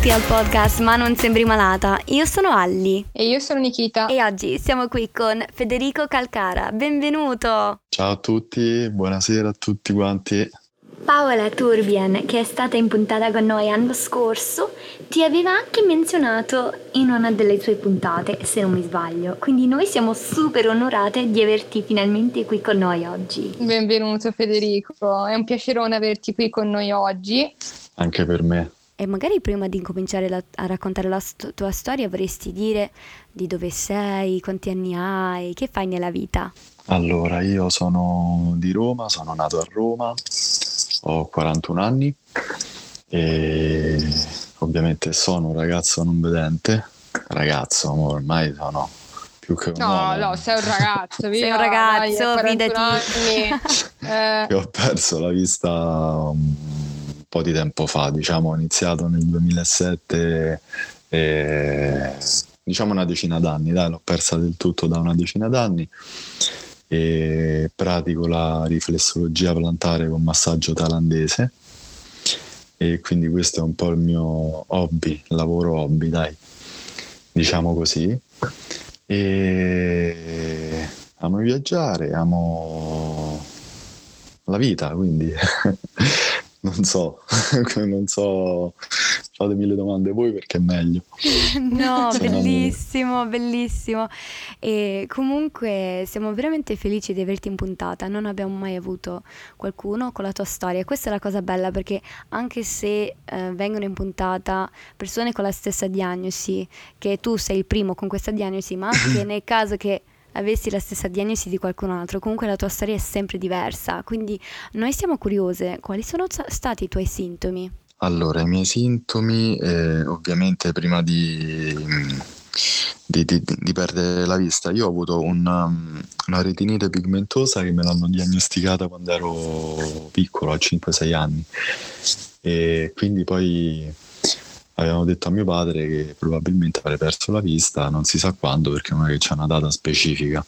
benvenuti al podcast Ma non sembri malata. Io sono Alli. E io sono Nikita. E oggi siamo qui con Federico Calcara. Benvenuto! Ciao a tutti, buonasera a tutti quanti. Paola Turbien, che è stata in puntata con noi l'anno scorso, ti aveva anche menzionato in una delle sue puntate, se non mi sbaglio. Quindi noi siamo super onorate di averti finalmente qui con noi oggi. Benvenuto Federico, è un piacerone averti qui con noi oggi. Anche per me. E magari prima di incominciare la, a raccontare la st- tua storia vorresti dire di dove sei, quanti anni hai, che fai nella vita? Allora, io sono di Roma, sono nato a Roma, ho 41 anni e ovviamente sono un ragazzo non vedente. Ragazzo, ormai sono più che un no, uomo. No, sei un ragazzo, via, sei un ragazzo, dai, fidati. eh. Ho perso la vista un po' di tempo fa, diciamo, ho iniziato nel 2007 e diciamo una decina d'anni, dai, l'ho persa del tutto da una decina d'anni e pratico la riflessologia plantare con massaggio thailandese e quindi questo è un po' il mio hobby, lavoro hobby, dai, diciamo così. E amo viaggiare, amo la vita, quindi non so, non so, fatemi le domande voi perché è meglio. No, bellissimo, bellissimo. E comunque siamo veramente felici di averti in puntata, non abbiamo mai avuto qualcuno con la tua storia. Questa è la cosa bella perché anche se eh, vengono in puntata persone con la stessa diagnosi, che tu sei il primo con questa diagnosi, ma anche nel caso che avessi la stessa diagnosi di qualcun altro, comunque la tua storia è sempre diversa, quindi noi siamo curiose, quali sono stati i tuoi sintomi? Allora, i miei sintomi, eh, ovviamente prima di, di, di, di, perdere la vista, io ho avuto una, una retinite pigmentosa che me l'hanno diagnosticata quando ero piccolo, a 5-6 anni, e quindi poi avevano detto a mio padre che probabilmente avrei perso la vista, non si sa quando perché non è che c'è una data specifica.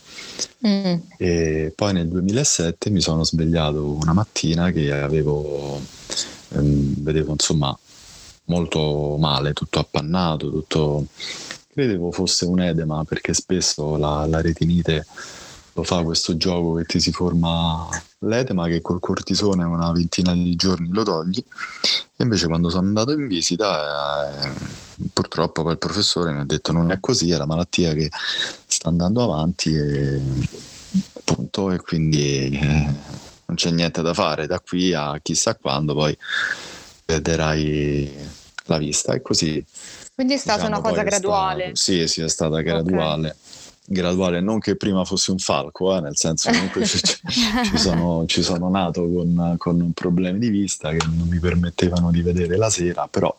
Mm. E poi nel 2007 mi sono svegliato una mattina che avevo, ehm, vedevo insomma molto male, tutto appannato, tutto... credevo fosse un edema perché spesso la, la retinite lo fa questo gioco che ti si forma l'edema che col cortisone una ventina di giorni lo togli. E invece quando sono andato in visita eh, purtroppo poi il professore mi ha detto non è così è la malattia che sta andando avanti e punto e quindi eh, non c'è niente da fare. Da qui a chissà quando poi perderai la vista. E così quindi è stata diciamo, una cosa graduale stato, sì sì è stata graduale. okay graduale, non che prima fossi un falco, eh, nel senso comunque ci, ci, sono, ci, sono, nato con, con, problemi di vista che non mi permettevano di vedere la sera, però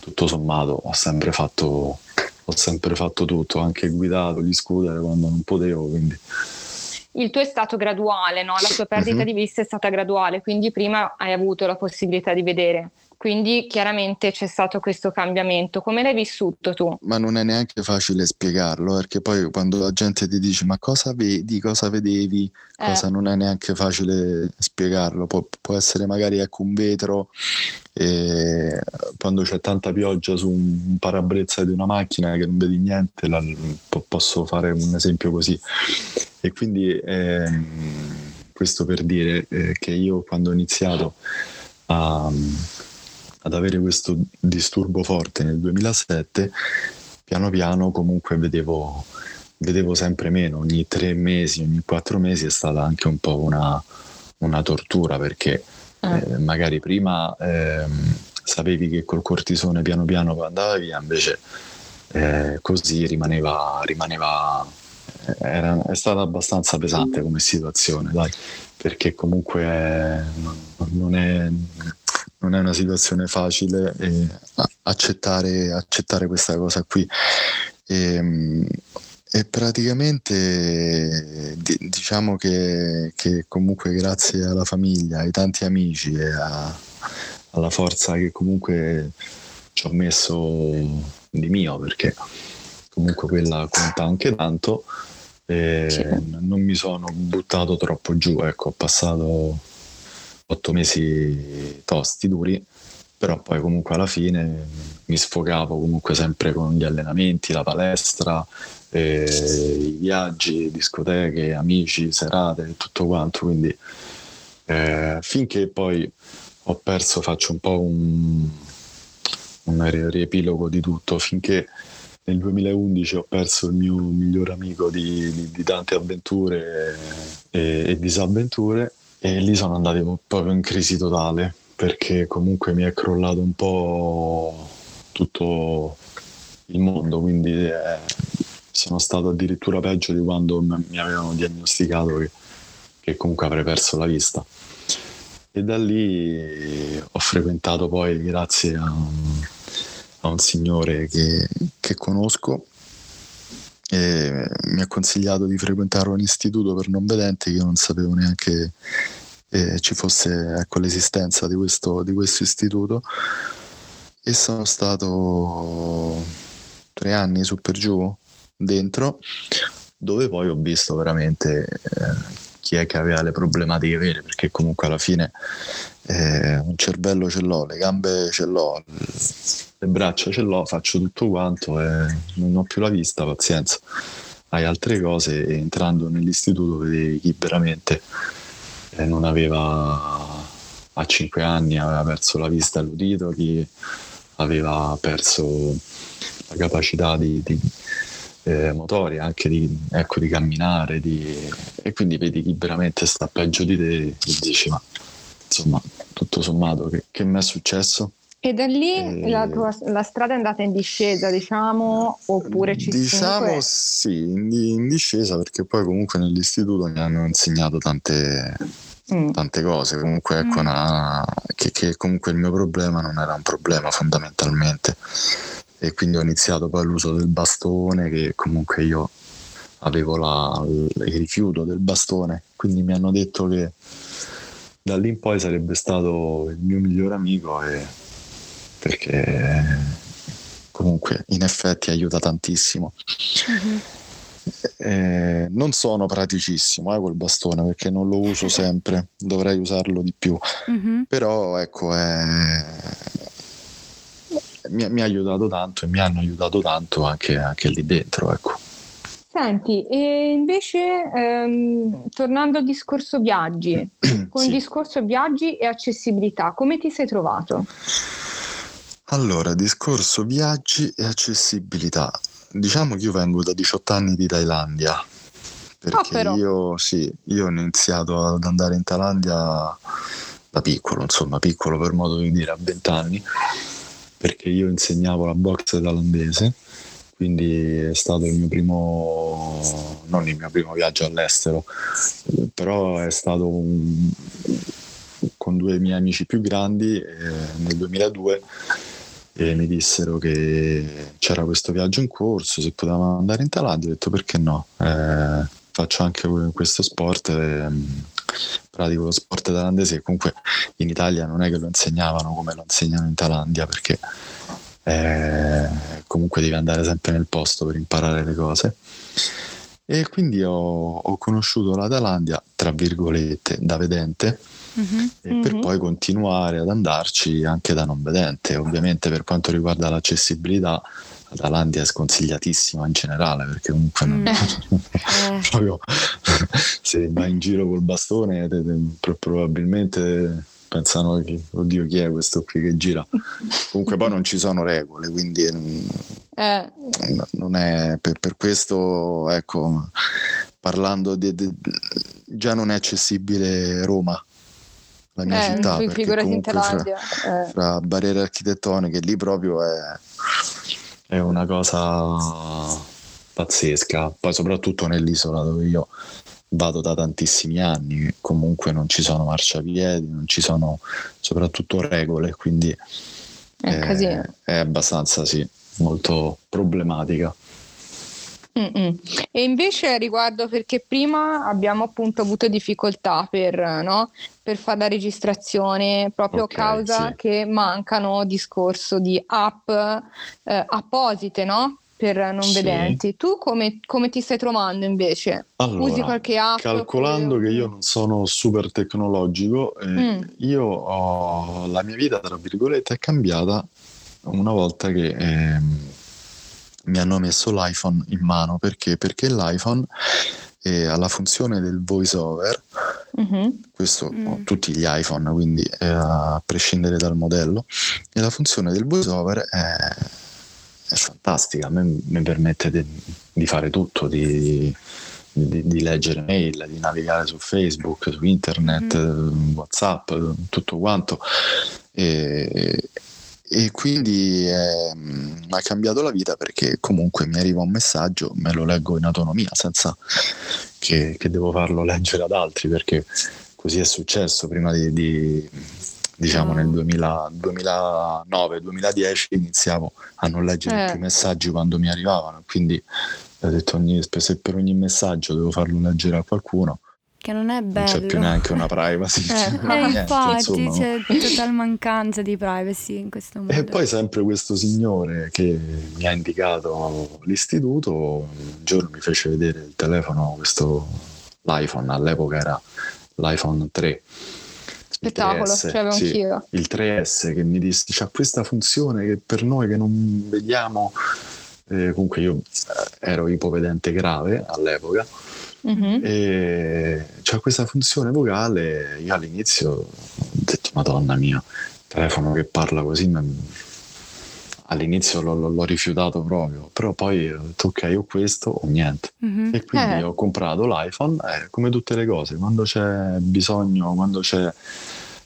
tutto sommato ho sempre fatto, ho sempre fatto tutto, anche guidato, gli scooter quando non potevo, quindi il tuo è stato graduale, no? la tua perdita uh-huh. di vista è stata graduale, quindi prima hai avuto la possibilità di vedere. Quindi chiaramente c'è stato questo cambiamento. Come l'hai vissuto tu? Ma non è neanche facile spiegarlo, perché poi quando la gente ti dice ma cosa vedi, cosa vedevi, eh. cosa non è neanche facile spiegarlo. Pu- può essere magari ecco, un vetro e quando c'è tanta pioggia su un parabrezza di una macchina che non vedi niente, la, posso fare un esempio così. E quindi ehm, questo per dire eh, che io quando ho iniziato a ad avere questo disturbo forte nel 2007, piano piano comunque vedevo, vedevo sempre meno, ogni tre mesi, ogni quattro mesi è stata anche un po' una, una tortura perché ah. eh, magari prima eh, sapevi che col cortisone piano piano andava via, invece eh, così rimaneva, rimaneva eh, era, è stata abbastanza pesante come situazione, dai, perché comunque non, non è non è una situazione facile eh, accettare, accettare, questa cosa qui. E, ehm, e praticamente diciamo che, che, comunque grazie alla famiglia, ai tanti amici e a, alla forza che comunque ci ho messo di mio, perché comunque quella conta anche tanto, e sì. non mi sono buttato troppo giù, ecco, ho passato otto mesi tosti, duri, però poi comunque alla fine mi sfogavo comunque sempre con gli allenamenti, la palestra, eh, i viaggi, discoteche, amici, serate, tutto quanto, quindi eh, finché poi ho perso, faccio un po' un, un riepilogo di tutto, finché nel 2011 ho perso il mio migliore amico di, di, di tante avventure e, e, disavventure e lì sono andato proprio in crisi totale perché comunque mi è crollato un po' tutto il mondo, quindi eh, sono stato addirittura peggio di quando mi avevano diagnosticato che, che comunque avrei perso la vista. E da lì ho frequentato poi, grazie a a un signore che, che conosco e mi ha consigliato di frequentare un istituto per non vedenti che non sapevo neanche eh, ci fosse ecco, l'esistenza di questo, di questo istituto. E sono stato tre anni su per giù dentro dove poi ho visto veramente eh, chi è che aveva le problematiche vere perché comunque alla fine eh, un cervello ce l'ho, le gambe ce l'ho, le braccia ce l'ho, faccio tutto quanto e non ho più la vista, pazienza. Hai altre cose e entrando nell'istituto vedevi chi veramente eh, non aveva a 5 anni aveva perso la vista e l'udito, chi aveva perso la capacità di, di eh, motori, anche di, ecco, di camminare, di... e quindi vedi chi veramente sta peggio di te e dici ma insomma tutto sommato che, che mi è successo? E da lì e... la, tua, la, strada è andata in discesa, diciamo, oppure ci Diciamo comunque... sì, in, in, discesa perché poi comunque nell'istituto mi hanno insegnato tante, mm. tante cose, comunque ecco mm. una, che, che, comunque il mio problema non era un problema fondamentalmente e quindi ho iniziato poi l'uso del bastone che comunque io avevo la, il rifiuto del bastone, quindi mi hanno detto che da lì in poi sarebbe stato il mio migliore amico e perché comunque in effetti aiuta tantissimo. Mm-hmm. Eh, non sono praticissimo eh, col bastone perché non lo uso sempre, dovrei usarlo di più, mm-hmm. però ecco, eh, mi, mi, ha aiutato tanto e mi hanno aiutato tanto anche, anche lì dentro. Ecco. Senti, e invece ehm, tornando al discorso viaggi, con sì. il discorso viaggi e accessibilità, come ti sei trovato? Allora, discorso viaggi e accessibilità. Diciamo che io vengo da 18 anni di Thailandia, perché oh, io, sì, io ho iniziato ad andare in Thailandia da piccolo, insomma piccolo per modo di dire, a 20 anni, perché io insegnavo la box thailandese, quindi è stato il mio primo, non il mio primo viaggio all'estero, però è stato un, con due miei amici più grandi eh, nel 2002 e mi dissero che c'era questo viaggio in corso, se potevamo andare in Thailandia, ho detto perché no, eh, faccio anche questo sport, eh, pratico lo sport thailandese che comunque in Italia non è che lo insegnavano come lo insegnano in Thailandia perché eh, comunque devi andare sempre nel posto per imparare le cose. E quindi ho, ho conosciuto la Thailandia, tra virgolette, da vedente uh-huh. e per poi continuare ad andarci anche da non vedente. Ovviamente per quanto riguarda l'accessibilità, la Thailandia è sconsigliatissima in generale perché comunque non, mm. proprio, se vai in giro col bastone te, te, probabilmente pensano che oddio chi è questo qui che gira comunque poi non ci sono regole quindi eh. non è per, per, questo ecco parlando di, di, già non è accessibile Roma la mia eh, città perché comunque fra, eh. fra, barriere architettoniche lì proprio è, è una cosa pazzesca. Poi soprattutto nell'isola dove io vado da tantissimi anni comunque non ci sono marciapiedi non ci sono soprattutto regole quindi è, è, è abbastanza sì molto problematica Mm-mm. E invece riguardo perché prima abbiamo appunto avuto difficoltà per, no? per fare la registrazione proprio okay, a causa sì. che mancano discorso di app eh, apposite no? per non sì. vedenti. Tu come, come, ti stai trovando invece? Allora, Usi qualche app? Calcolando che io non sono super tecnologico, eh, mm. io ho la mia vita, tra virgolette, è cambiata una volta che eh, mi hanno messo l'iPhone in mano. Perché? Perché l'iPhone eh, ha la funzione del voice over, mm-hmm. questo mm. tutti gli iPhone, quindi eh, a prescindere dal modello, e la funzione del voice over è è fantastica, a me mi permette di, di fare tutto, di, di, di, leggere mail, di navigare su Facebook, su internet, mm. Whatsapp, tutto quanto. E, e quindi eh, mi ha cambiato la vita perché comunque mi arriva un messaggio, me lo leggo in autonomia senza che, che devo farlo leggere ad altri perché così è successo prima di, di diciamo nel 2009-2010 iniziavo a non leggere eh. più messaggi quando mi arrivavano, quindi ho detto ogni, se per ogni messaggio devo farlo leggere a qualcuno. Che non è bello. Non c'è più neanche una privacy. Eh, cioè, eh, infatti insomma. c'è totale mancanza di privacy in questo modo. E poi sempre questo signore che mi ha indicato l'istituto, un giorno mi fece vedere il telefono, questo l'iPhone, all'epoca era l'iPhone 3 spettacolo, 3S, ce l'avevo sì, anch'io. Il 3S che mi disse, c'ha questa funzione che per noi che non vediamo, eh, comunque io eh, ero ipovedente grave all'epoca, mm-hmm. e c'ha questa funzione vocale, io all'inizio ho detto, madonna mia, telefono che parla così, ma all'inizio l'ho, l'ho, rifiutato proprio, però poi ho detto ok, ho questo o niente. Mm-hmm. E quindi eh. ho comprato l'iPhone, eh, come tutte le cose, quando c'è bisogno, quando c'è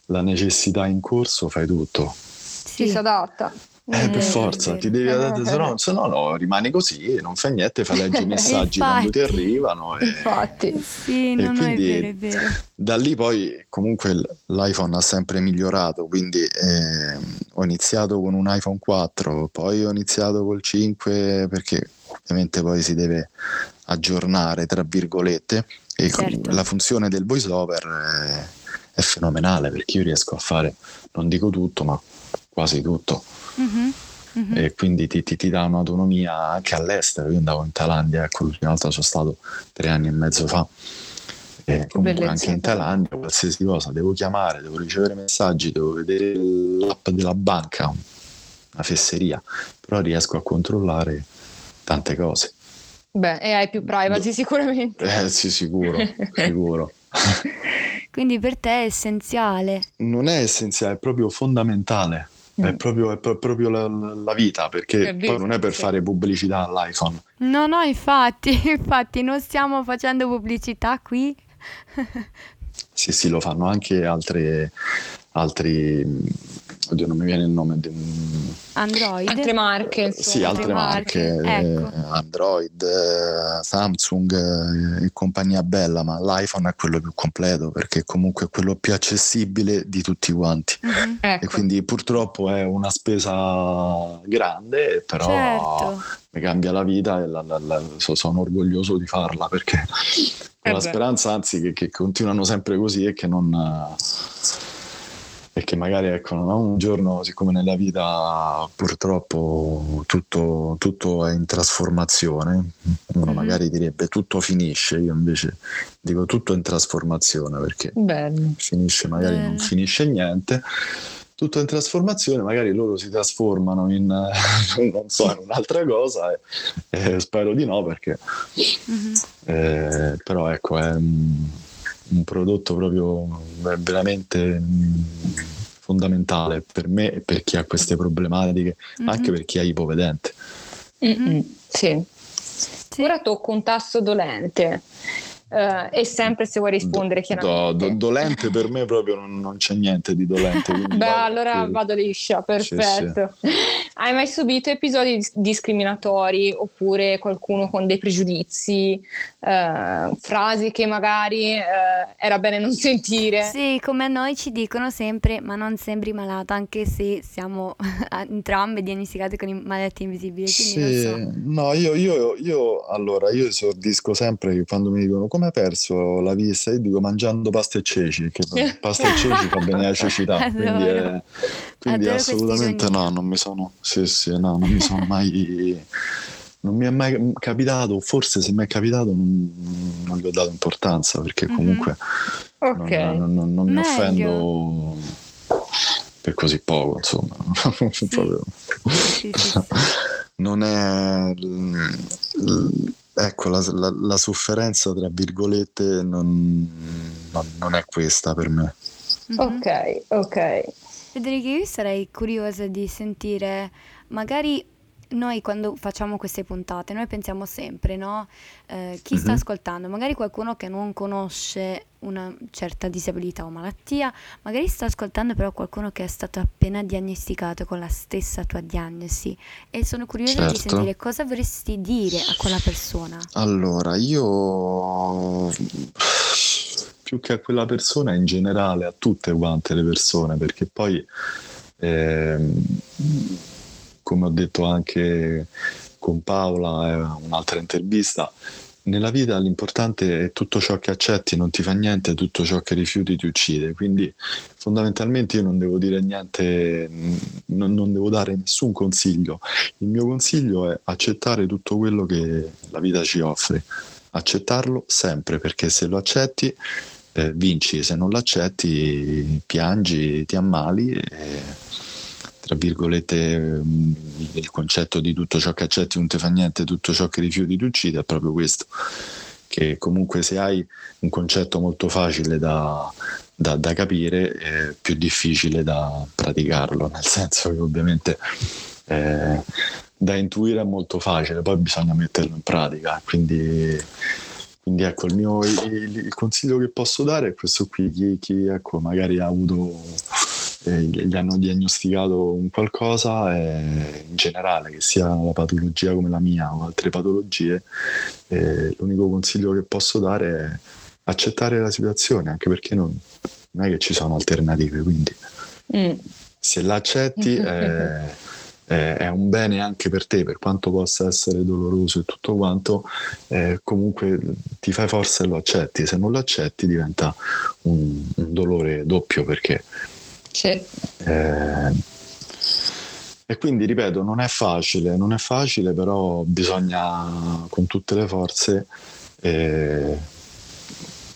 la necessità in corso, fai tutto. Si adatta. Eh, per forza, ti devi adattare, se no, se no, no rimani così, non fai niente, fai leggere i messaggi quando ti arrivano. E, infatti, sì, e quindi è vero, è vero. da lì poi comunque l'iPhone ha sempre migliorato, quindi eh, ho iniziato con un iPhone 4, poi ho iniziato col 5 perché ovviamente poi si deve aggiornare, tra virgolette, e certo. la funzione del voiceover è, è fenomenale perché io riesco a fare, non dico tutto, ma quasi tutto. Mm-hmm. Mm-hmm. E quindi ti, ti, ti, dà un'autonomia anche all'estero. Io andavo in Thailandia, ecco, l'ultima volta sono stato tre anni e mezzo fa. E comunque anche in Thailandia, qualsiasi cosa, devo chiamare, devo ricevere messaggi, devo vedere l'app della banca, una fesseria, però riesco a controllare tante cose. Beh, e hai più privacy sicuramente. Eh sì, sicuro, sicuro. Quindi per te è essenziale. Non è essenziale, è proprio fondamentale. È mm. proprio, è proprio la, la, vita, perché poi non è per fare pubblicità all'iPhone. No, no, infatti, infatti non stiamo facendo pubblicità qui. sì, sì, lo fanno anche altre, altri oddio non mi viene il nome di Android altre marche insomma. sì altre, altre marche, marche. Ecco. Eh, Android eh, Samsung eh, e compagnia bella ma l'iPhone è quello più completo perché comunque è quello più accessibile di tutti quanti mm-hmm. ecco. e quindi purtroppo è una spesa grande però certo. mi cambia la vita e la, la, la, sono orgoglioso di farla perché ho la speranza anzi che, che continuano sempre così e che non e che magari ecco, no? un giorno, siccome nella vita purtroppo tutto, tutto è in trasformazione, uno mm-hmm. magari direbbe tutto finisce, io invece dico tutto in trasformazione perché Bello. finisce, magari Bello. non finisce niente. Tutto in trasformazione, magari loro si trasformano in, non so, in un'altra cosa e, e spero di no perché mm-hmm. eh, però ecco è un prodotto proprio veramente fondamentale per me e per chi ha queste problematiche, mm-hmm. anche per chi è ipovedente. Mm-hmm. Sì. sì. Ora tocco un tasto dolente. Uh, e sempre se vuoi rispondere chiaramente. Do, do, dolente per me proprio non, non c'è niente di dolente. Beh, allora più... vado liscia, perfetto. Sì, sì. Hai mai subito episodi discriminatori oppure qualcuno con dei pregiudizi, uh, frasi che magari uh, era bene non sentire? Sì, come a noi ci dicono sempre, ma non sembri malata, anche se siamo entrambe diagnosticate con malattie invisibili. Sì, so. no, io, io, io, allora, io esordisco sempre che quando mi dicono come hai perso la vista? Io dico mangiando pasta e ceci, che pasta e ceci fa bene la cecità, quindi, è, quindi assolutamente no, non mi sono, sì, sì, no, non mi sono mai non mi è mai capitato, forse se mi è capitato non, non gli ho dato importanza perché mhm. comunque mm-hmm. okay. non, non, non mi offendo per così poco, insomma. Sì. sì, sì, non è... Ecco, la, la, la, sofferenza, tra virgolette, non, non, è questa per me. Mm-hmm. Ok, ok. Federica, io sarei curiosa di sentire magari noi quando facciamo queste puntate, noi pensiamo sempre, no? Eh, chi sta mm-hmm. ascoltando, magari qualcuno che non conosce una certa disabilità o malattia, magari sta ascoltando però qualcuno che è stato appena diagnosticato con la stessa tua diagnosi e sono curiosa certo. di sentire cosa vorresti dire a quella persona. Allora, io più che a quella persona in generale, a tutte quante le persone, perché poi... Eh, come ho detto anche con Paola in un'altra intervista, nella vita l'importante è tutto ciò che accetti non ti fa niente, tutto ciò che rifiuti ti uccide. Quindi fondamentalmente io non devo dire niente, non, non, devo dare nessun consiglio. Il mio consiglio è accettare tutto quello che la vita ci offre. Accettarlo sempre, perché se lo accetti eh, vinci, se non lo accetti piangi, ti ammali. E tra virgolette, mm, il concetto di tutto ciò che accetti non ti fa niente, tutto ciò che rifiuti ti uccide, è proprio questo. Che comunque se hai un concetto molto facile da, da, da capire è più difficile da praticarlo, nel senso che ovviamente eh, da intuire è molto facile, poi bisogna metterlo in pratica. Quindi, quindi ecco, il, mio, il, il, consiglio che posso dare è questo qui, chi, chi ecco, magari ha avuto eh, gli hanno diagnosticato un qualcosa e in generale, che sia una patologia come la mia o altre patologie, eh, l'unico consiglio che posso dare è accettare la situazione, anche perché non, non è che ci sono alternative, quindi mm. se l'accetti è, è, è, un bene anche per te, per quanto possa essere doloroso e tutto quanto, eh, comunque ti fai forza e lo accetti, se non lo accetti diventa un, un dolore doppio perché sì. Eh, e quindi ripeto, non è facile, non è facile, però bisogna con tutte le forze eh,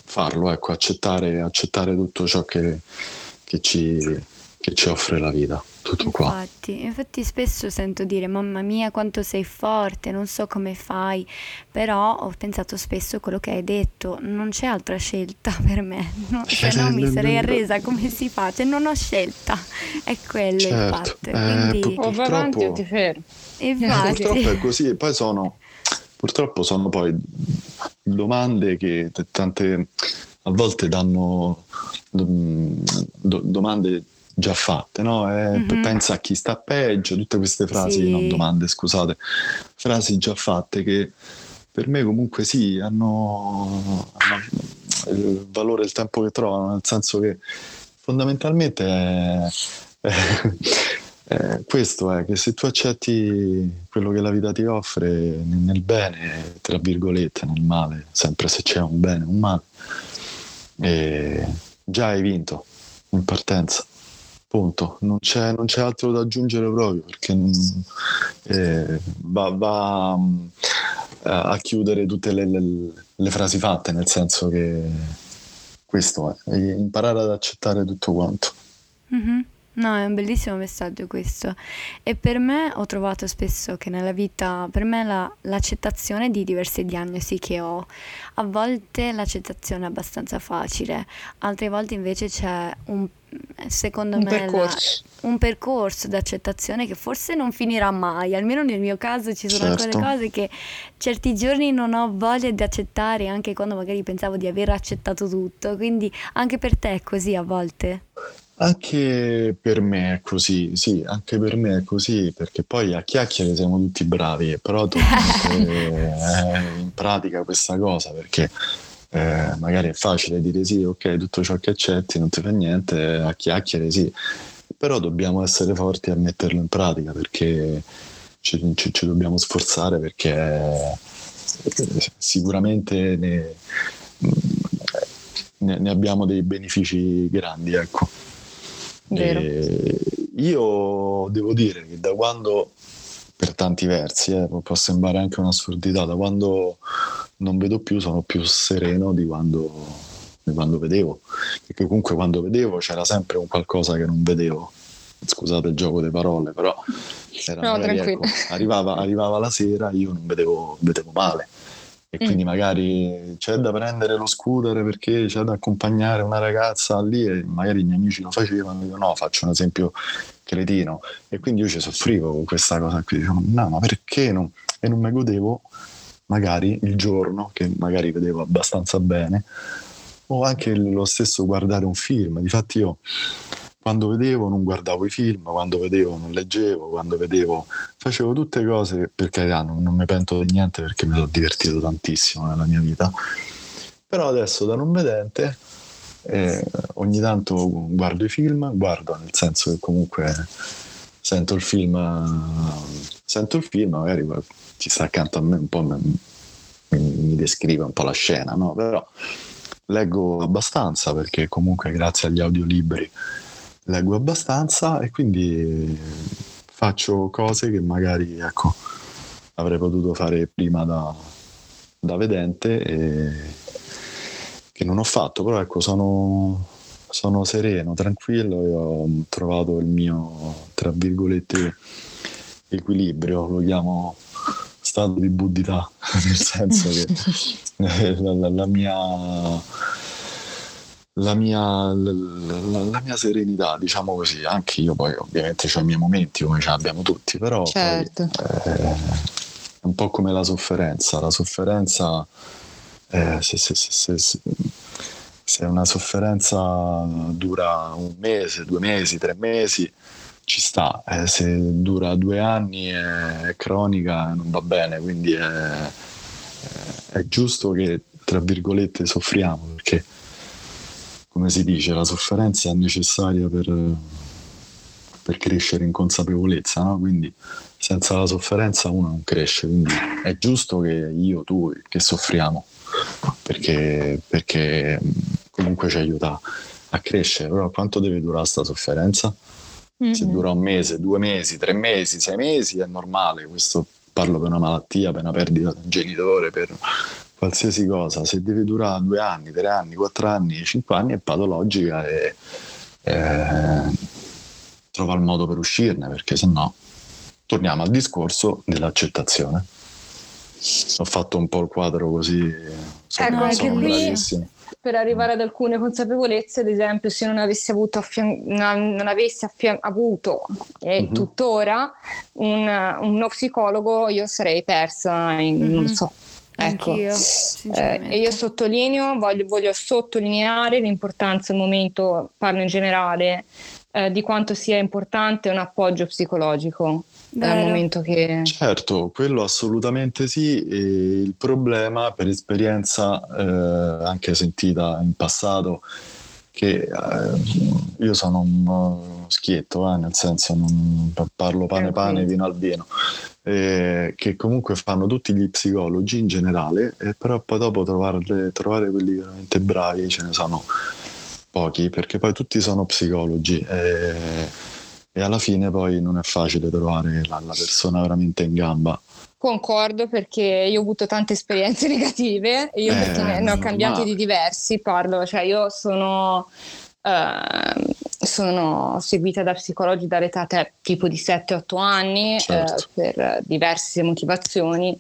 farlo, ecco, accettare, accettare tutto ciò che, che, ci, che ci offre la vita tutto qua. Infatti, infatti spesso sento dire mamma mia quanto sei forte, non so come fai, però ho pensato spesso a quello che hai detto, non c'è altra scelta per me, no, se no mi sarei arresa come si fa, cioè non ho scelta, è quello certo. il fatto. Eh, Quindi... o vai avanti o ti fermi. Infatti. Purtroppo è così, e poi sono, purtroppo sono poi domande che tante a volte danno domande già fatte, no? Eh, mm-hmm. Pensa a chi sta peggio, tutte queste frasi, sì. non domande, scusate, frasi già fatte che per me comunque sì, hanno, hanno il valore del tempo che trovano, nel senso che fondamentalmente è, è, è questo è che se tu accetti quello che la vita ti offre nel bene, tra virgolette, nel male, sempre se c'è un bene o un male, già hai vinto in partenza punto, non c'è, non c'è, altro da aggiungere proprio perché eh, va, va, eh, a chiudere tutte le, le, le, frasi fatte, nel senso che questo è, imparare ad accettare tutto quanto. Mm-hmm. No, è un bellissimo messaggio questo. E per me ho trovato spesso che nella vita, per me la, l'accettazione di diverse diagnosi che ho, a volte l'accettazione è abbastanza facile, altre volte invece c'è un, secondo un me, percorso. La, un percorso di accettazione che forse non finirà mai, almeno nel mio caso ci sono certo. alcune cose che certi giorni non ho voglia di accettare, anche quando magari pensavo di aver accettato tutto, quindi anche per te è così a volte. Anche per me è così, sì, anche per me è così, perché poi a chiacchiere siamo tutti bravi, però tu eh, in pratica questa cosa, perché eh, magari è facile dire sì, ok, tutto ciò che accetti non ti fa niente, a chiacchiere sì, però dobbiamo essere forti a metterlo in pratica perché ci, ci, ci dobbiamo sforzare perché sicuramente ne, ne, ne abbiamo dei benefici grandi, ecco. Io devo dire che da quando per tanti versi, eh, può sembrare anche un'assurdità, da quando non vedo più sono più sereno di quando, di quando vedevo, perché comunque quando vedevo c'era sempre un qualcosa che non vedevo, scusate il gioco delle parole, però no, magari, ecco, arrivava, arrivava, la sera, io non vedevo, vedevo male e mm. quindi magari c'è da prendere lo scooter perché c'è da accompagnare una ragazza lì e magari i miei amici lo facevano, io no, faccio un esempio cretino. E quindi io ci soffrivo con questa cosa qui, dicevo, no, ma perché non? E non mi godevo magari il giorno, che magari vedevo abbastanza bene, o anche lo stesso guardare un film. Difatti io quando vedevo non guardavo i film, quando vedevo non leggevo, quando vedevo facevo tutte cose, per carità non, non mi pento di niente perché mi sono divertito tantissimo nella mia vita. Però adesso da non vedente eh, ogni tanto guardo i film, guardo nel senso che comunque sento il film, sento il film, magari ci sta accanto a me un po' mi, mi descrive un po' la scena, no? Però leggo abbastanza perché comunque grazie agli audiolibri leggo abbastanza e quindi faccio cose che magari ecco, avrei potuto fare prima da, da vedente e che non ho fatto, però ecco, sono, sono sereno, tranquillo e ho trovato il mio, tra virgolette, equilibrio, lo chiamo stato di buddità, nel senso che la, la, la mia la mia, la, la mia, serenità, diciamo così, anche io poi ovviamente ho i miei momenti come ce l'abbiamo tutti, però certo. poi, eh, è un po' come la sofferenza, la sofferenza eh, se, se, se, se, una sofferenza dura un mese, due mesi, tre mesi, ci sta, eh, se dura due anni è cronica non va bene, quindi è, è giusto che tra virgolette soffriamo perché come si dice la sofferenza è necessaria per, per crescere in consapevolezza, no? quindi senza la sofferenza uno non cresce, quindi è giusto che io, tu, che soffriamo perché, perché comunque ci aiuta a crescere, però quanto deve durare questa sofferenza? Mm-hmm. Se dura un mese, due mesi, tre mesi, sei mesi è normale, questo parlo per una malattia, per una perdita di un genitore, per qualsiasi cosa, se deve durare due anni, tre anni, quattro anni, cinque anni è patologica e eh, trova il modo per uscirne, perché se no torniamo al discorso dell'accettazione ho fatto un po' il quadro così. ecco, anche qui per arrivare ad alcune consapevolezze, ad esempio, se non avessi avuto, affian- non avessi affian- avuto e mm-hmm. tuttora un, uno psicologo, io sarei persa in mm-hmm. non so. Ecco, eh, e io sottolineo, voglio, voglio sottolineare l'importanza al momento, parlo in generale, eh, di quanto sia importante un appoggio psicologico Vero. dal momento che... Certo, quello assolutamente sì, e il problema per esperienza eh, anche sentita in passato, che eh, io sono un schietto, eh, nel senso non parlo pane pane, vino al vino, eh, che comunque fanno tutti gli psicologi in generale, però poi dopo trovare, trovare quelli veramente bravi ce ne sono pochi, perché poi tutti sono psicologi e, e alla fine poi non è facile trovare la, la persona veramente in gamba. Concordo perché io ho avuto tante esperienze negative, io eh, ne ho cambiati di diversi, parlo, cioè io sono, uh, sono seguita da psicologi dall'età te, tipo di 7-8 anni certo. uh, per diverse motivazioni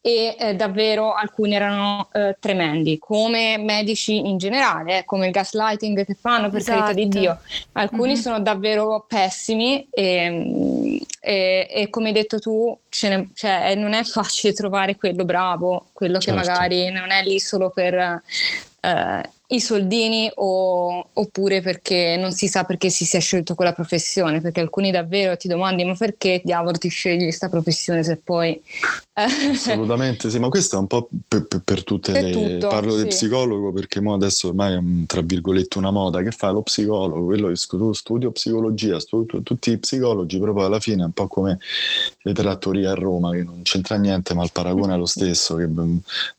e eh, davvero alcuni erano eh, tremendi, come medici in generale, eh, come il gaslighting che fanno per esatto. carità di esatto. Dio. Alcuni mm-hmm. sono davvero pessimi e, e, e come hai detto tu, ne, cioè, non è facile trovare quello bravo, quello certo. che magari non è lì solo per eh, i soldini o, oppure perché non si sa perché si sia scelto quella professione, perché alcuni davvero ti domandi ma perché diavolo ti scegli questa professione se poi... Assolutamente sì, ma questo è un po' per, per, per tutte per le... Tutto, Parlo sì. del psicologo perché mo adesso ormai è tra virgolette una moda, che fa lo psicologo, quello che studio psicologia, studio, tutti i psicologi, poi alla fine è un po' come le trattorie a Roma, che non c'entra niente ma il paragone è lo stesso, che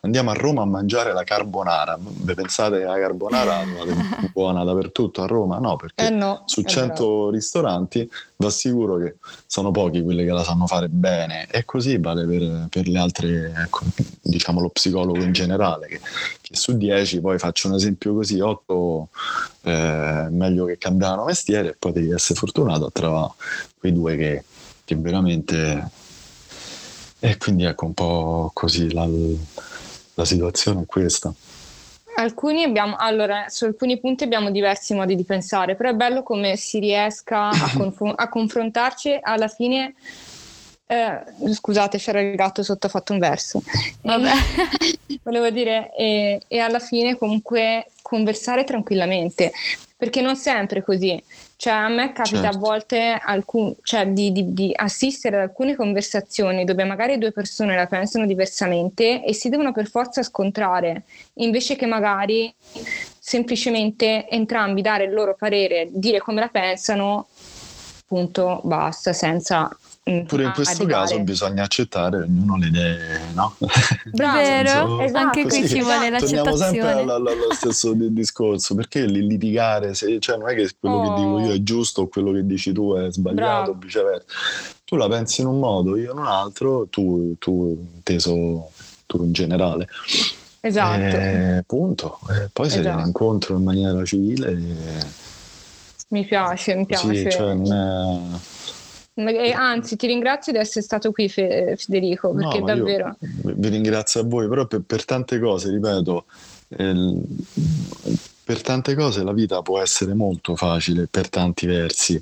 andiamo a Roma a mangiare la carbonara, pensate a carbonara buona dappertutto a Roma? No, perché eh no, su 100 ristoranti vi assicuro che sono pochi quelli che la sanno fare bene e così vale per, per le altre, ecco, diciamo lo psicologo in generale, che, che, su 10 poi faccio un esempio così, 8 eh, meglio che cambiano mestiere e poi devi essere fortunato a trovare quei due che, che veramente... E quindi ecco un po' così la, la situazione è questa. Alcuni abbiamo, allora, su alcuni punti abbiamo diversi modi di pensare, però è bello come si riesca a, conf- a confrontarci alla fine. Eh, scusate, c'era il gatto sotto, ha fatto un verso. Vabbè. volevo dire, e, e alla fine comunque conversare tranquillamente, perché non sempre è così. Cioè, a me capita certo. a volte alcun, cioè, di, di, di, assistere ad alcune conversazioni dove magari due persone la pensano diversamente e si devono per forza scontrare, invece che magari semplicemente entrambi dare il loro parere, dire come la pensano, punto, basta, senza Pure in questo caso bisogna accettare ognuno le idee, no? Bravo, Vero? Esatto, anche qui ci vuole l'accettazione. Torniamo sempre allo, allo stesso discorso, perché litigare, se, cioè non è che quello oh. che dico io è giusto o quello che dici tu è sbagliato, o viceversa. Tu la pensi in un modo, io in un altro, tu, tu inteso tu in generale. Esatto. E, punto. E poi esatto. se viene incontro in maniera civile... Mi piace, mi piace. Sì, cioè non è Anzi, ti ringrazio di essere stato qui, Federico, perché no, davvero. Vi ringrazio a voi, però per, per tante cose, ripeto, eh, per tante cose la vita può essere molto facile per tanti versi.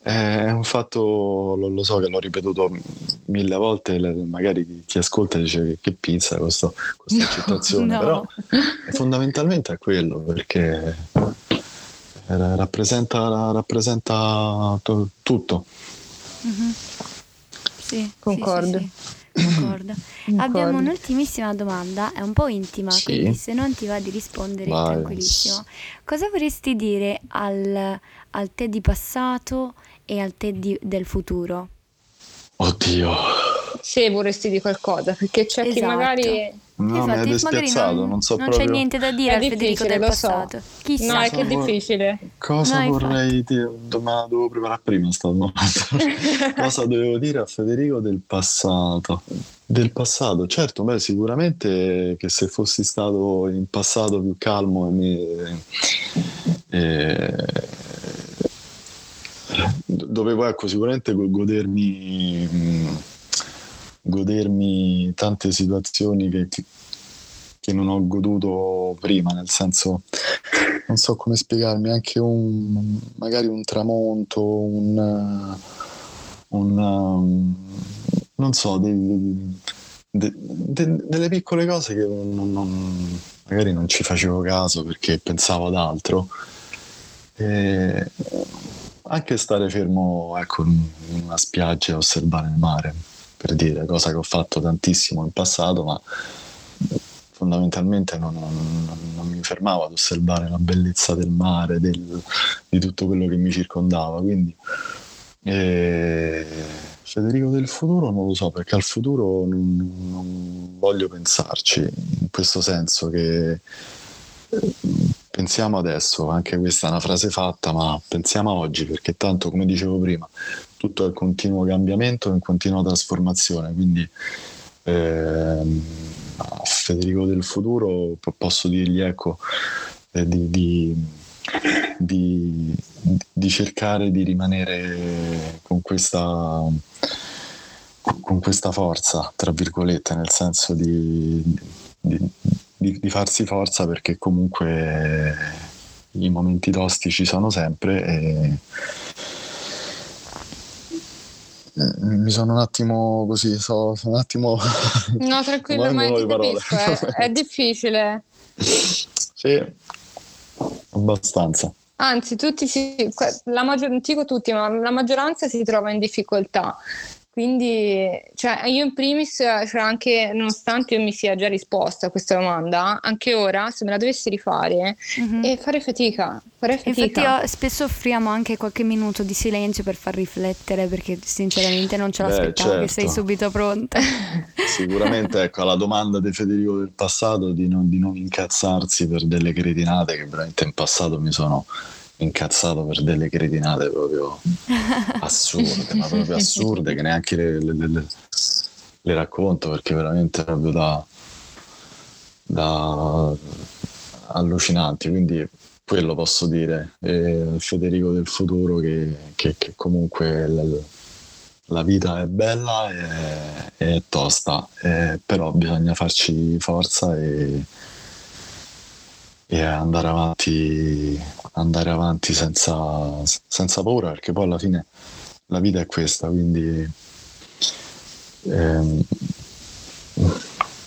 È un fatto, lo, lo so che l'ho ripetuto mille volte, magari chi ascolta dice che pizza questo, questa no, citazione, no. però fondamentalmente è quello, perché rappresenta, rappresenta tutto. Mm-hmm. Sì, concordo. Sì, sì, concordo. Abbiamo un'ultimissima domanda, è un po' intima, quindi se non ti va di rispondere Vai. tranquillissimo. Cosa vorresti dire al, al te di passato e al te di, del futuro? Oddio. Se vorresti di qualcosa, perché c'è esatto. chi magari No, Infatti, mi hai spiazzato, non, non, so non proprio... c'è niente da dire è al Federico del passato. So. Chissà. No, è che è difficile. Cosa no, vorrei dire? Me la devo preparare prima sta domanda. Cosa dovevo dire a Federico del passato? Del passato, certo, beh, sicuramente che se fossi stato in passato più calmo e mi... Eh, dovevo ecco sicuramente godermi godermi tante situazioni che, che non ho goduto prima, nel senso non so come spiegarmi, anche un magari un tramonto, un, un non so, dei, de, de, delle piccole cose che non, non, magari non ci facevo caso perché pensavo ad altro. E anche stare fermo ecco, in una spiaggia e osservare il mare per dire, cosa che ho fatto tantissimo in passato, ma fondamentalmente non, non, non mi fermavo ad osservare la bellezza del mare, del, di tutto quello che mi circondava. Quindi eh, Federico del futuro non lo so, perché al futuro non, non voglio pensarci, in questo senso che eh, pensiamo adesso, anche questa è una frase fatta, ma pensiamo a oggi, perché tanto come dicevo prima, tutto è in continuo cambiamento, in continua trasformazione, quindi ehm, a Federico del futuro posso dirgli ecco, eh, di, di, di, di, cercare di rimanere con questa, con questa forza, tra virgolette, nel senso di, di farsi forza perché comunque i momenti tosti ci sono sempre e eh, mi sono un attimo così, so, un attimo... No, tranquillo, ma ti capisco, eh. è difficile. Sì, abbastanza. Anzi, tutti si, la maggior, non dico tutti, ma la maggioranza si trova in difficoltà. Quindi, cioè, io in primis, cioè anche nonostante io mi sia già risposta a questa domanda, anche ora, se me la dovessi rifare, mm-hmm. e fare fatica, fare fatica. Infatti, spesso offriamo anche qualche minuto di silenzio per far riflettere, perché sinceramente non ce l'aspettavo Beh, certo. che sei subito pronta. Sicuramente, ecco, alla domanda di Federico del passato di non, di non incazzarsi per delle cretinate che veramente in passato mi sono incazzato per delle cretinate proprio assurde, ma proprio assurde che neanche le, le, le, le racconto perché veramente proprio da, da allucinanti. Quindi quello posso dire. E Federico del futuro che, che, che comunque la, la, vita è bella e è tosta, e, però bisogna farci forza e e andare avanti, andare avanti senza, senza, paura, perché poi alla fine la vita è questa, quindi ehm,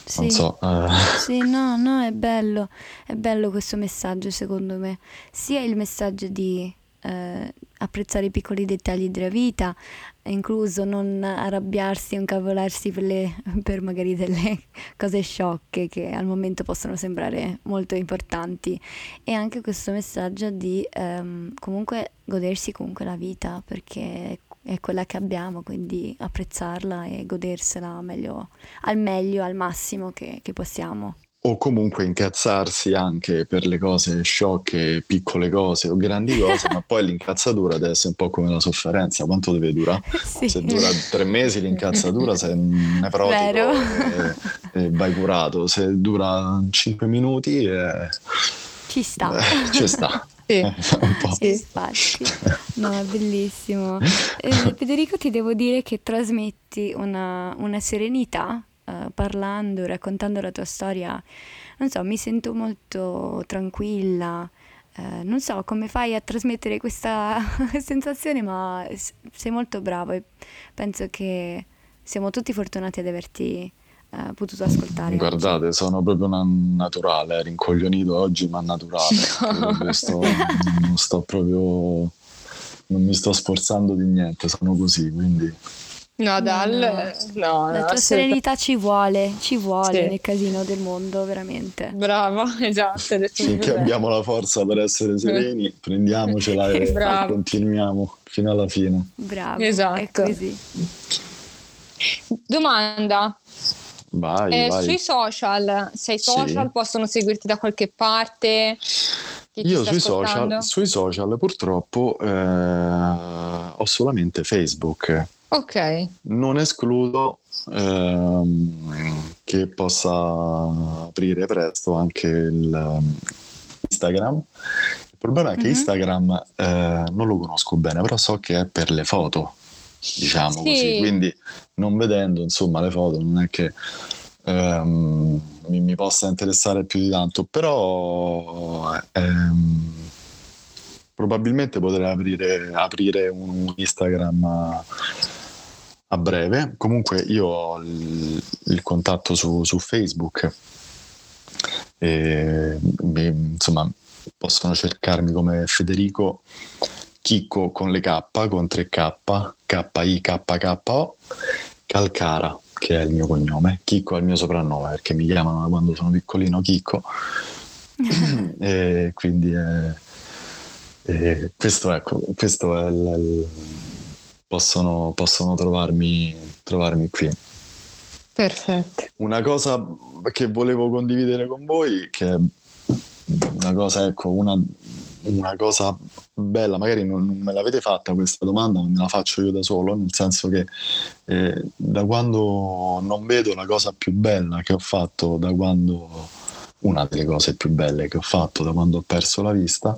sì. non so. Eh. Sì, no, no, è bello, è bello questo messaggio secondo me, sia il messaggio di eh, apprezzare i piccoli dettagli della vita, incluso non arrabbiarsi o incavolarsi per, le, per magari delle cose sciocche che al momento possono sembrare molto importanti. E anche questo messaggio di ehm, comunque godersi comunque la vita perché è quella che abbiamo, quindi apprezzarla e godersela meglio, al meglio, al massimo che, che possiamo o comunque incazzarsi anche per le cose sciocche, piccole cose o grandi cose, ma poi l'incazzatura deve essere un po' come la sofferenza, quanto deve durare? Sì. Se dura tre mesi l'incazzatura sei nevrotico e, e, vai curato, se dura cinque minuti eh, ci sta. Eh, ci sta. Sì. Eh, sì, infatti. No, è bellissimo. Eh, Federico, ti devo dire che trasmetti una, una serenità uh, parlando, raccontando la tua storia, non so, mi sento molto tranquilla. Uh, non so come fai a trasmettere questa sensazione, ma sei molto bravo e penso che siamo tutti fortunati ad averti uh, potuto ascoltare. Guardate, oggi. sono proprio una naturale, rincoglionito oggi, ma naturale. No. Sto, non sto proprio, non mi sto sforzando di niente, sono così, quindi No, Dal, no, no, la tua serenità ci vuole, ci vuole sì. nel casino del mondo, veramente. Bravo, esatto. Finché abbiamo la forza per essere sereni, prendiamocela e Bravo. continuiamo fino alla fine. Bravo, esatto. così. Domanda. Vai, eh, vai. Sui social, sei social, sì. possono seguirti da qualche parte? Io sui social, sui social, purtroppo eh, ho solamente Facebook. Ok. Non escludo ehm, che possa aprire presto anche il, um, Instagram. Il problema è che mm-hmm. Instagram eh, non lo conosco bene, però so che è per le foto, diciamo sì. così. Quindi non vedendo insomma le foto non è che ehm, mi, mi, possa interessare più di tanto, però ehm, probabilmente potrei aprire, aprire un Instagram a breve. Comunque io ho il, il contatto su, su Facebook. E, insomma, possono cercarmi come Federico Chicco con le K, con 3K, K-I-K-K-O, Calcara, che è il mio cognome. Chicco è il mio soprannome perché mi chiamano quando sono piccolino Chicco. e quindi è, e questo, ecco, questo è il, il possono, possono trovarmi, trovarmi qui. Perfetto. Una cosa che volevo condividere con voi, che è una cosa, ecco, una, una cosa bella, magari non, non, me l'avete fatta questa domanda, ma me la faccio io da solo, nel senso che eh, da quando non vedo la cosa più bella che ho fatto, da quando una delle cose più belle che ho fatto da quando ho perso la vista,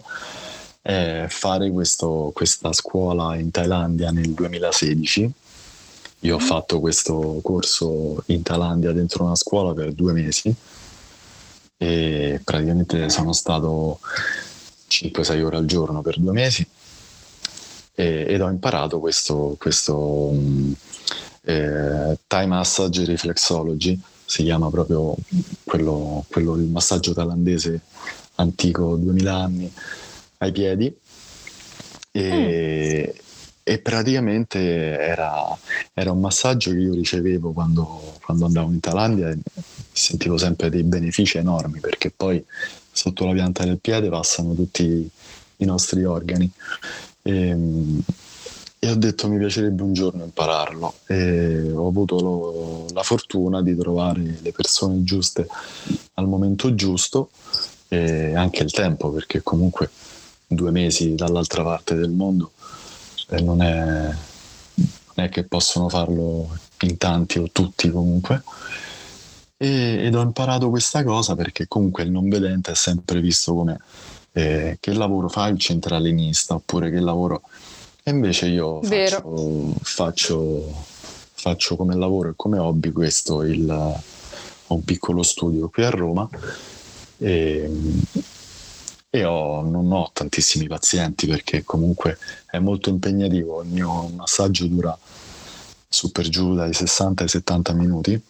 è fare questo, questa scuola in Thailandia nel 2016. Io ho mm. fatto questo corso in Thailandia dentro una scuola per due mesi e praticamente sono stato 5-6 ore al giorno per due mesi e, ed ho imparato questo, questo um, eh, Thai Massage Reflexology, si chiama proprio quello, quello il massaggio thailandese antico 2000 anni ai piedi e, mm. e praticamente era, era, un massaggio che io ricevevo quando, quando andavo in Thailandia e sentivo sempre dei benefici enormi perché poi sotto la pianta del piede passano tutti i nostri organi. E, e ho detto mi piacerebbe un giorno impararlo e ho avuto lo, la fortuna di trovare le persone giuste al momento giusto e anche il tempo perché comunque due mesi dall'altra parte del mondo eh, non, è, non è che possono farlo in tanti o tutti comunque. E, ed ho imparato questa cosa perché comunque il non vedente è sempre visto come eh, che lavoro fa il centralinista oppure che lavoro e invece io faccio, faccio, faccio, come lavoro e come hobby questo, il, ho un piccolo studio qui a Roma e, e ho, non ho tantissimi pazienti perché comunque è molto impegnativo, il mio massaggio dura su per giù dai 60 ai 70 minuti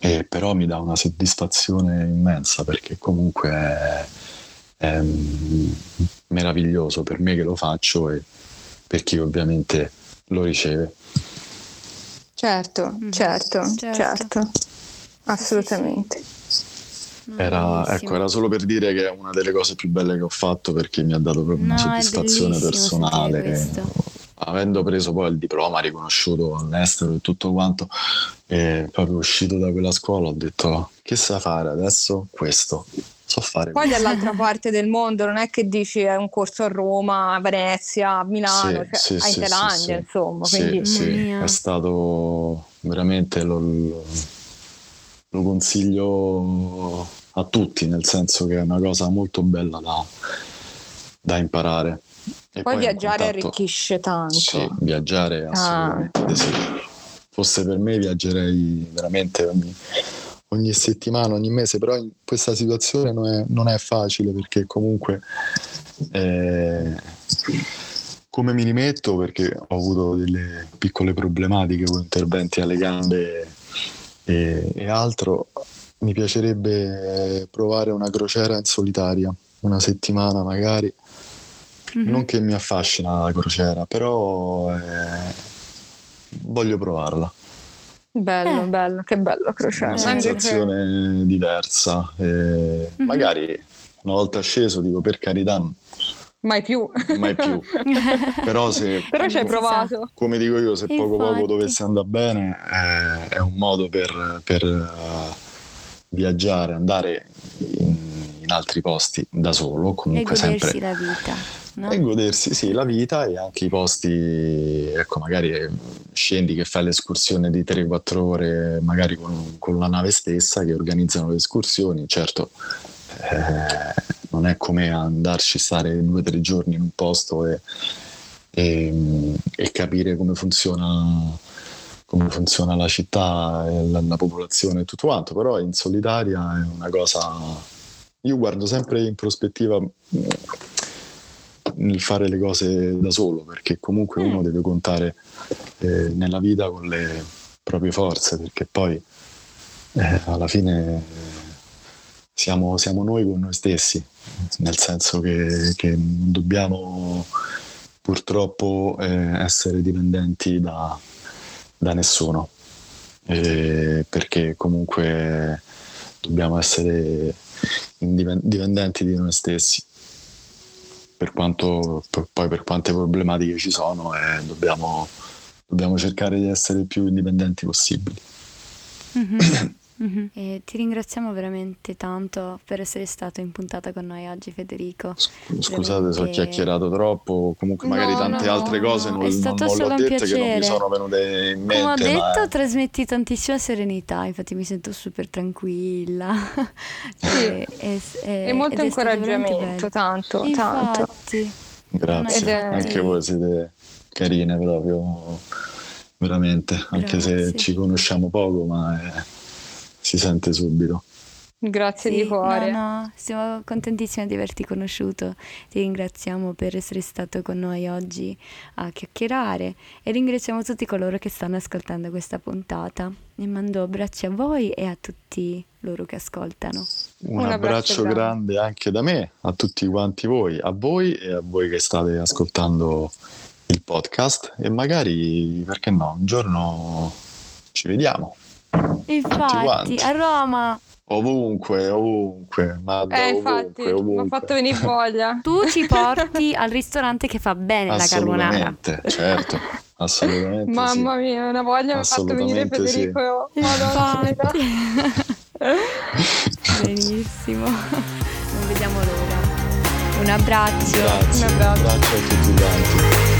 e però mi dà una soddisfazione immensa perché comunque è, è meraviglioso per me che lo faccio e per chi ovviamente lo riceve. Certo, mm-hmm. certo, certo, certo, assolutamente. Era, ecco, era, solo per dire che è una delle cose più belle che ho fatto perché mi ha dato proprio una no, soddisfazione personale. Avendo preso poi il diploma riconosciuto all'estero e tutto quanto, e proprio uscito da quella scuola ho detto che sa fare adesso? Questo so fare. Poi dall'altra parte del mondo non è che dici è un corso a Roma, a Venezia, a Milano, sì, cioè, sì, a Thailandia, sì, insomma. Quindi... Sì, è stato veramente lo, lo, consiglio a tutti, nel senso che è una cosa molto bella da, da imparare. E poi, poi viaggiare contatto... arricchisce tanto. Sì, viaggiare ah. assolutamente ah. sì. Fosse per me viaggerei veramente ogni ogni settimana, ogni mese, però in questa situazione non è, non è facile perché comunque eh, come mi rimetto perché ho avuto delle piccole problematiche con interventi alle gambe e, e altro, mi piacerebbe provare una crociera in solitaria, una settimana magari. Mm-hmm. Non che mi affascina la crociera, però eh, voglio provarla. Bello, eh. bello, che bello crociera. Una sensazione diversa. E mm-hmm. Magari una volta sceso dico per carità. Mai più. Mai più. Però se... Però ci hai provato. Come dico io, se poco Infatti. poco dovesse andare bene, è, è un modo per, per uh, viaggiare, andare in, in, altri posti da solo, comunque e sempre... la vita no? e godersi sì, la vita e anche i posti, ecco magari eh, scendi che fai l'escursione di 3-4 ore magari con, con, la nave stessa che organizzano le escursioni, certo eh, non è come andarci a stare 2-3 giorni in un posto e, e, e capire come funziona come funziona la città, la, la popolazione e tutto quanto, però in solitaria è una cosa... Io guardo sempre in prospettiva nel fare le cose da solo, perché comunque uno mm. deve contare eh, nella vita con le proprie forze, perché poi eh, alla fine siamo, siamo, noi con noi stessi, nel senso che, che non dobbiamo purtroppo eh, essere dipendenti da, da nessuno, eh, perché comunque dobbiamo essere indipendenti di noi stessi per quanto per, poi per quante problematiche ci sono eh, dobbiamo, dobbiamo cercare di essere il più indipendenti possibili. Mm-hmm. Mm-hmm. E ti ringraziamo veramente tanto per essere stato in puntata con noi oggi, Federico. Scusate se ho chiacchierato troppo, comunque magari no, tante no, altre cose no, non, non, non le ho dette che non mi sono venute in mente. Come ho detto, ma... trasmetti tantissima serenità, infatti mi sento super tranquilla. e, e, e, molto incoraggiamento, tanto, infatti, tanto. Grazie, anche voi siete carine proprio, veramente, anche Grazie. se ci conosciamo poco, ma... È si sente subito. Grazie sì, di cuore. No, no, siamo contentissimi di averti conosciuto. Ti ringraziamo per essere stato con noi oggi a chiacchierare e ringraziamo tutti coloro che stanno ascoltando questa puntata. E mando abbracci a voi e a tutti loro che ascoltano. Un, Un abbraccio, grande. grande anche da me, a tutti quanti voi, a voi e a voi che state ascoltando il podcast e magari, perché no, un giorno ci vediamo. Infatti, a Roma. Ovunque, ovunque, Madda, eh, infatti, ovunque, ovunque. mi ha fatto venire voglia. Tu ci porti al ristorante che fa bene la carbonara. certo, assolutamente Mamma sì. mia, una voglia mi ha fatto venire Federico. Sì. Madonna. Benissimo. Non vediamo l'ora. Un abbraccio. Grazie, un abbraccio. un abbraccio a tutti quanti.